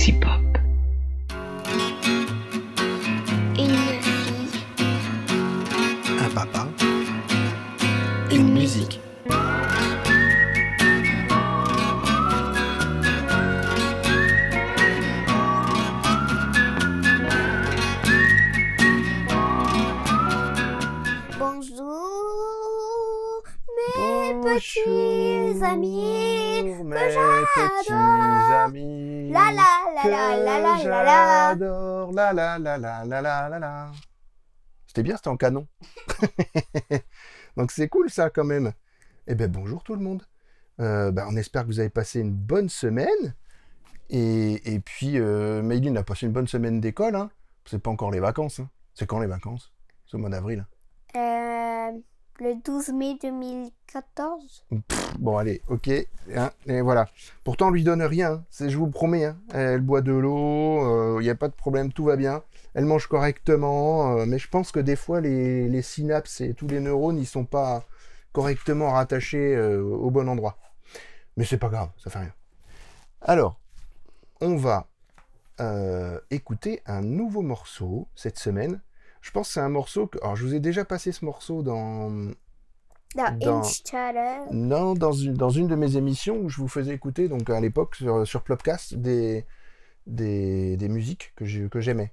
Galaxy Pop. Petits amis. mes j'adore. petits amis. La la la la la la que la la. j'adore. La la la la la la. C'était bien, c'était en canon. Donc c'est cool ça quand même. Eh ben bonjour tout le monde. Euh, ben, on espère que vous avez passé une bonne semaine. Et, et puis, euh, Mayline a passé une bonne semaine d'école. Hein. C'est pas encore les vacances. hein. C'est quand les vacances? C'est au mois d'avril. Euh, le 12 mai 2014. Bon, allez, ok. et voilà. Pourtant, on lui donne rien. hein. Je vous promets. hein. Elle boit de l'eau. Il n'y a pas de problème. Tout va bien. Elle mange correctement. euh, mais je pense que des fois, les, synapses et tous les neurones, ils sont pas correctement rattachés euh, au bon endroit. Mais c'est pas grave. Ça fait rien. Alors, on va euh, écouter un nouveau morceau cette semaine. Je pense que c'est un morceau que. Alors, je vous ai déjà passé ce morceau dans. Dans, Dans-. Non, dans une, dans une de mes émissions où je vous faisais écouter, donc à l'époque sur, sur Plopcast, des, des, des musiques que j'aimais.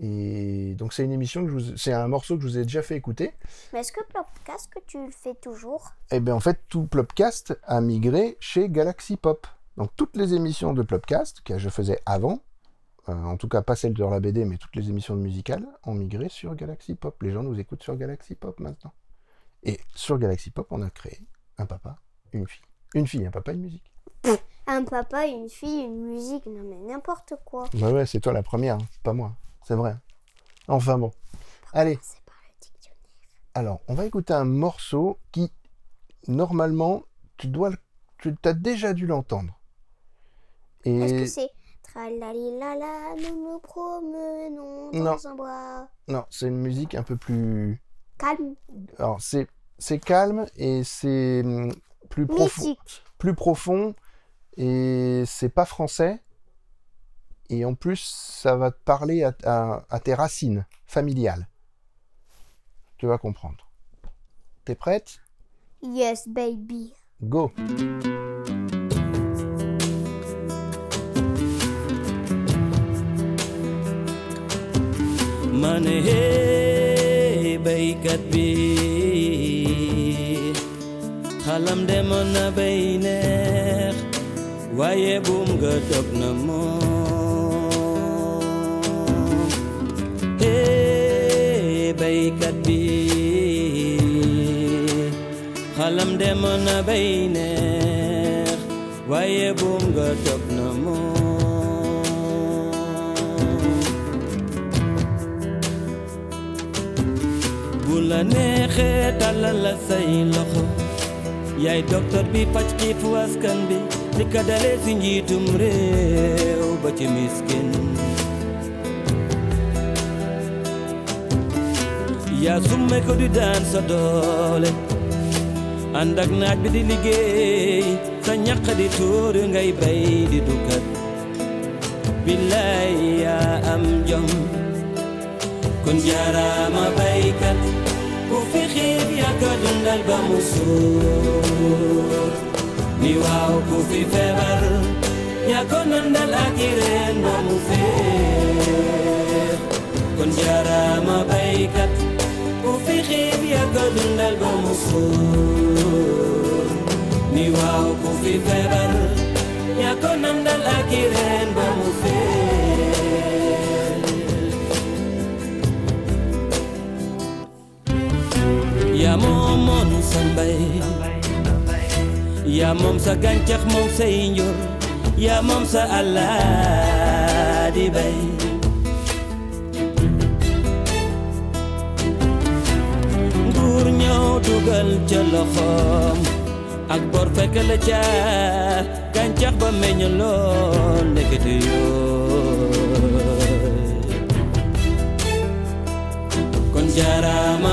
Et donc c'est une émission que je vous- c'est un morceau que je vous ai déjà fait écouter. Mais est-ce que podcast que tu le fais toujours? Et bien en fait tout Plopcast a migré chez Galaxy Pop. Donc toutes les émissions de Plopcast que je faisais avant, euh, en tout cas pas celles de la BD, mais toutes les émissions musicales ont migré sur Galaxy Pop. Les gens nous écoutent sur Galaxy Pop maintenant. Et sur Galaxy Pop, on a créé un papa, une fille. Une fille, un papa, une musique. Un papa, une fille, une musique, non mais n'importe quoi. Ouais, ouais, c'est toi la première, hein, pas moi. C'est vrai. Enfin bon. Allez, le alors, on va écouter un morceau qui, normalement, tu dois, le- tu as déjà dû l'entendre. Est-ce que c'est Nous nous promenons dans Non. un bois non, c'est une musique un peu plus. calme, Alors, c'est c'est calme et c'est hum, plus profond, mythique plus profond et c'est pas français. Et en plus, ça va te parler à, à- à tes racines familiales. Tu vas comprendre. T'es prête? Yes, baby. Go baykat bi xalam demoon na bay neex waaye buum nga dog na moom hey baykat bi xalam demoon na bay neex waaye neexee tàllal la say loxo. Yaay docteur bi faj xiifu askan bi. Li ko dalee si njiitum réew ba ci miskin. Yaa summe ko di daan sa doole. Ànd ak naaj bi di liggéey. Sa ñaq di tuur ngay bay di dukat. Billaay yaa am jom. Kon jaaraama baykat fikhir ya kadundal ba musur ni waw ku fi febar ya kadundal akiren ba mufir kun jara ma baykat ku fikhir ya kadundal ba musur ni waw ku fi febar ya kadundal akiren ba mufir moom moonu sa mbay yaa moom sa gàncax moom say njur yaa moom sa àllaa di bay. Nguur ñëw dugal ca loxoom ak bor fekk la ca gàncax ba meññ lool ndekete yoo kon jaaraama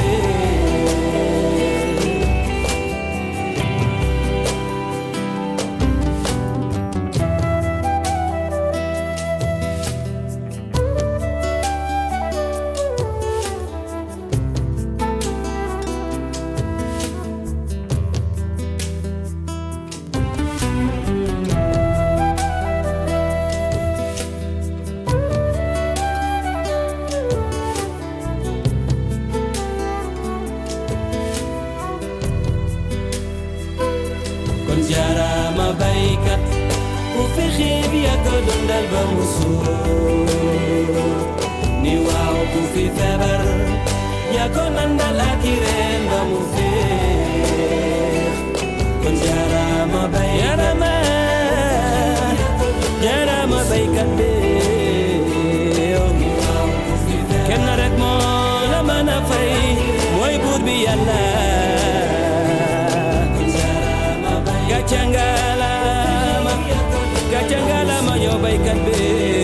Gachangala, Gachangala, Mayo Baikan be.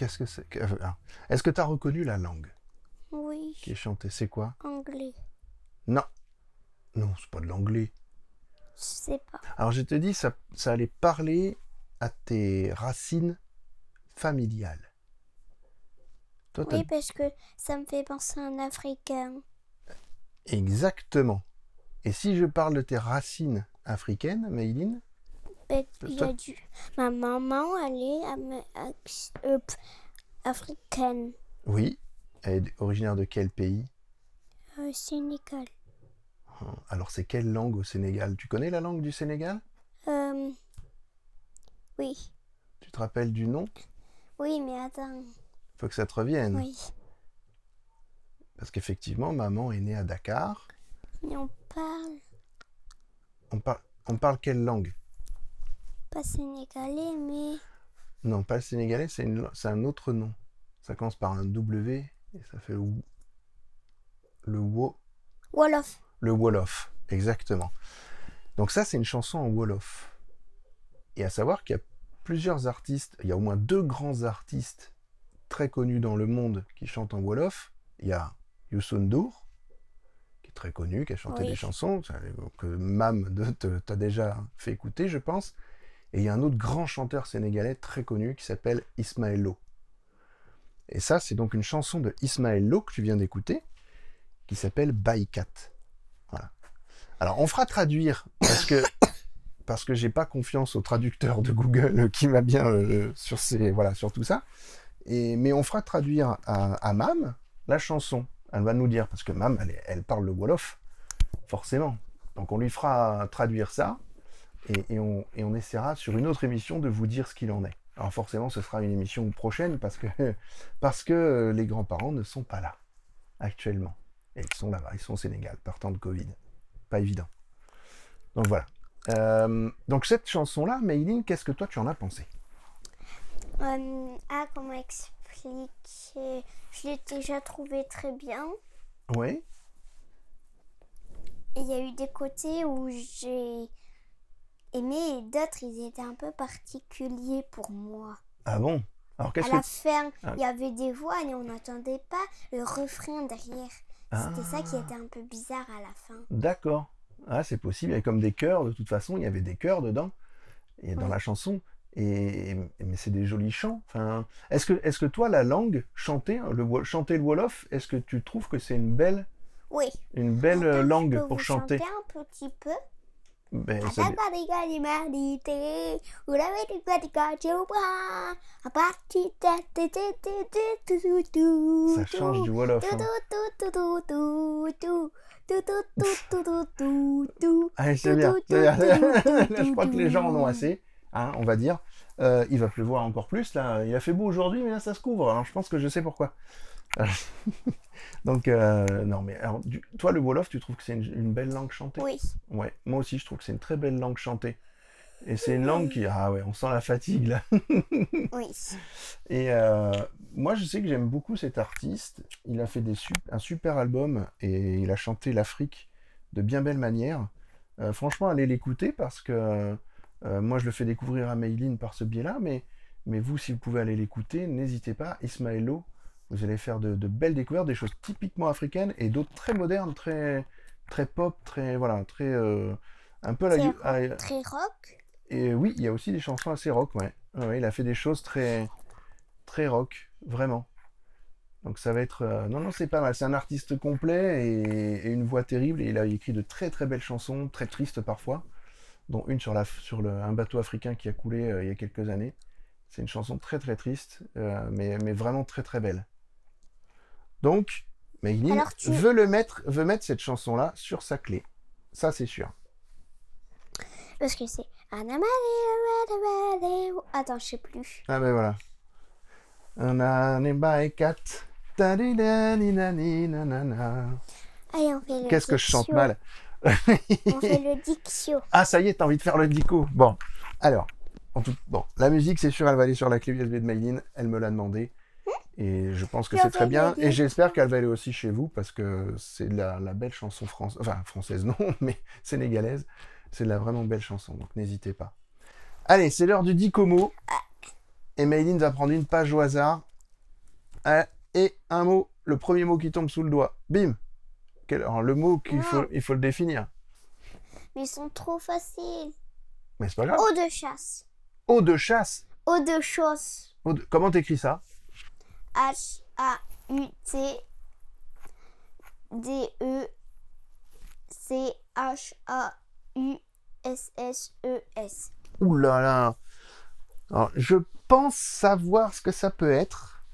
Qu'est-ce que c'est que- ah. Est-ce que tu as reconnu la langue Oui, qui est chantée? C'est quoi? Anglais. Non. Non, c'est pas de l'anglais. Je sais pas. Alors, je te dis, ça, ça allait parler à tes racines familiales. Toi, Oui, parce que ça me fait penser à un Africain. Exactement. Et si je parle de tes racines africaines, Mayline, Ben, il Toi- a dû. Ma maman, elle est euh, africaine. oui, elle est originaire de quel pays? Euh, Sénégal. Alors, c'est quelle langue au Sénégal? Tu connais la langue du Sénégal? Euh, oui. Tu te rappelles du nom? Oui, mais attends. Faut que ça te revienne. Oui. Parce qu'effectivement, maman est née à Dakar. Mais on parle On, par- on parle quelle langue? Pas sénégalais, mais. Non, pas le sénégalais, c'est une la- c'est un autre nom. Ça commence par un W et ça fait le, le wo, Wolof. le Wolof, exactement. Donc ça, c'est une chanson en Wolof. Et à savoir qu'il y a plusieurs artistes, il y a au moins deux grands artistes très connus dans le monde qui chantent en Wolof. Il y a Youssou N'Dour, qui est très connu, qui a chanté Oui. des chansons, que Mam de- te- t'a déjà fait écouter, je pense. Et il y a un autre grand chanteur sénégalais très connu qui s'appelle Ismaël. Et ça, c'est donc une chanson de Ismaël que tu viens d'écouter, qui s'appelle Baïkat. Voilà. Alors, on fera traduire, parce que parce que j'ai pas confiance au traducteur de Google qui va bien euh, sur ces voilà sur tout ça. Et mais on fera traduire à, à Mam la chanson. Elle va nous dire parce que Mam elle, elle parle le wolof forcément. Donc on lui fera traduire ça et, et on, et on essaiera sur une autre émission de vous dire ce qu'il en est. Alors forcément ce sera une émission prochaine parce que parce que euh, les grands-parents ne sont pas là actuellement. Et ils sont là-bas, ils sont au Sénégal, partant de Covid. Pas évident. Donc voilà. Euh, donc cette chanson-là, Mayline, qu'est-ce que toi tu en as pensé? Euh, ah, comment expliquer? Je l'ai déjà trouvé très bien. Oui. Il y a eu des côtés où j'ai et d'autres, ils étaient un peu particuliers pour moi. Ah bon? Alors À qu'est-ce la que fin, Ah. il y avait des voix et on n'entendait pas le refrain derrière. C'était ça qui Ah. était un peu bizarre à la fin. D'accord. Ah, c'est possible. Il y avait comme des chœurs. De toute façon, il y avait des chœurs dedans et dans Ouais. la chanson. Et, mais c'est des jolis chants. Enfin, est-ce que, est-ce que toi, la langue chanter, hein, le chanter le wolof, est-ce que tu trouves que c'est une belle, Oui. une belle euh, langue pour chanter? chanter un petit peu? Ça... ça change du Wolof. Hein. Allez, c'est bien. bien. je crois que les gens en ont assez hein, on va dire. Euh, il va pleuvoir encore plus, là. Il a fait beau aujourd'hui, mais là, ça se couvre. Alors, je pense que je sais pourquoi. Donc, euh, non, mais alors, du- toi, le Wolof, tu trouves que c'est une, une belle langue chantée? Oui, Ouais, moi aussi, je trouve que c'est une très belle langue chantée. Et c'est une langue qui... Ah ouais, on sent la fatigue, là. oui. Et euh, moi, je sais que j'aime beaucoup cet artiste. Il a fait des un super album et il a chanté l'Afrique de bien belle manière. Euh, franchement, allez l'écouter parce que euh, moi, je le fais découvrir à Mayline par ce biais-là. Mais, mais vous, si vous pouvez aller l'écouter, n'hésitez pas. Ismaëlo, vous allez faire de, de belles découvertes, des choses typiquement africaines et d'autres très modernes, très, très pop, très. Voilà, très. euh, un peu la. Très rock? et oui, il y a aussi des chansons assez rock, ouais, il a fait des choses très, très rock, vraiment. Donc ça va être... euh, Non, non, c'est pas mal. C'est un artiste complet et, et une voix terrible. Et il a écrit de très, très belles chansons, très tristes parfois, dont une sur, la, sur le, un bateau africain qui a coulé euh, il y a quelques années. C'est une chanson très, très triste, euh, mais, mais vraiment très, très belle. Donc, Alors, tu- veut, le mettre, veut mettre cette chanson-là sur sa clé. Ça, c'est sûr. Parce que c'est. Attends, je sais plus. Ah ben voilà. Allez, on fait le Qu'est-ce que je chante mal. On fait le dictio. Ah ça y est, t'as envie de faire le dico. Bon, alors, en tout... bon, la musique c'est sûr, elle va aller sur la clé USB de Maylin. Elle me l'a demandé. Et je pense que c'est très bien. Et j'espère qu'elle va aller aussi chez vous parce que c'est de la, la belle chanson française. Enfin, française non, mais sénégalaise. C'est de la vraiment belle chanson. Donc n'hésitez pas. Allez, c'est l'heure du dicomo. Et Maylin va prendre une page au hasard. Et un mot, le premier mot qui tombe sous le doigt. Bim Quel- alors, Le mot qu'il faut, il faut le définir. Mais ils sont trop faciles. Mais c'est pas grave. Eau de chasse. Eau de chasse. Eau de chasse. De- Comment t'écris ça? H-A-U-T D-E C-H-A-U-S-S-E-S. Ouh là là Alors, je pense savoir ce que ça peut être.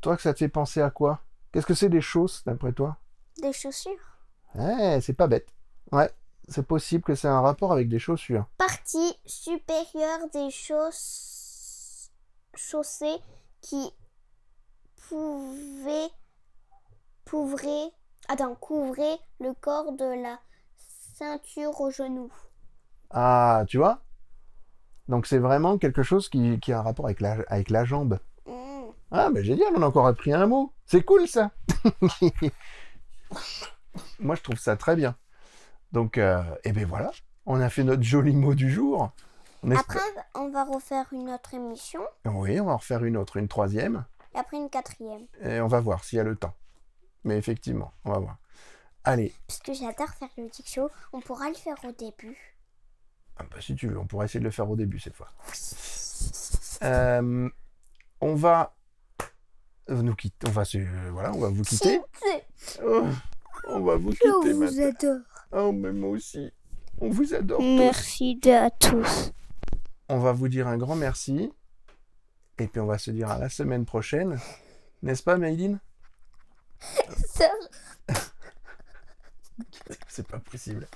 Toi, que ça te fait penser à quoi? Qu'est-ce que c'est des choses, d'après toi? Des chaussures. Ouais, c'est pas bête. Ouais, c'est possible que c'est un rapport avec des chaussures. Partie supérieure des chausses... chaussées qui pouvaient... Couvrir... Attends, couvrir le corps de la ceinture au genou. Ah, tu vois? Donc c'est vraiment quelque chose qui, qui a un rapport avec la, avec la jambe. Mm. Ah, mais génial, on a encore appris un mot. C'est cool ça. Moi, je trouve ça très bien. Donc, euh, et ben voilà, on a fait notre joli mot du jour. On Après, on va refaire une autre émission. Oui, on va en refaire une autre, une troisième, Et après une quatrième. et on va voir s'il y a le temps. Mais effectivement, on va voir. Allez, Parce que j'adore faire le dick show. On pourra le faire au début. ah bah, si tu veux, on pourra essayer de le faire au début cette fois. Euh, on va nous quitter. On va se, voilà, on va vous quitter. Oh, on va vous quitter Je vous adore. Oh, mais moi aussi. On vous adore tous. Merci à tous. On va vous dire un grand merci. Et puis on va se dire à la semaine prochaine. N'est-ce pas, Mayline C'est pas possible.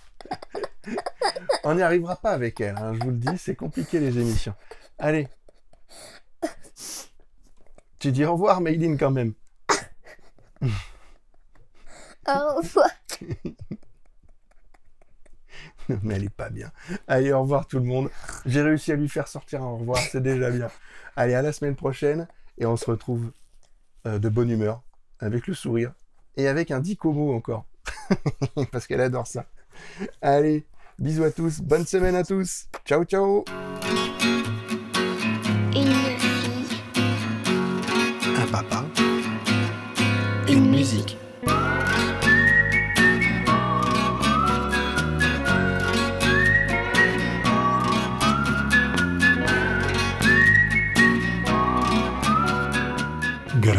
On n'y arrivera pas avec elle, hein, je vous le dis, c'est compliqué les émissions. Allez. Tu dis au revoir, Mayline, quand même. Au revoir. Mais elle est pas bien. Allez, au revoir tout le monde. J'ai réussi à lui faire sortir un au revoir, c'est déjà bien. Allez, à la semaine prochaine et on se retrouve euh, de bonne humeur, avec le sourire et avec un dicomo encore. Parce qu'elle adore ça. Allez, bisous à tous, bonne semaine à tous. Ciao, ciao.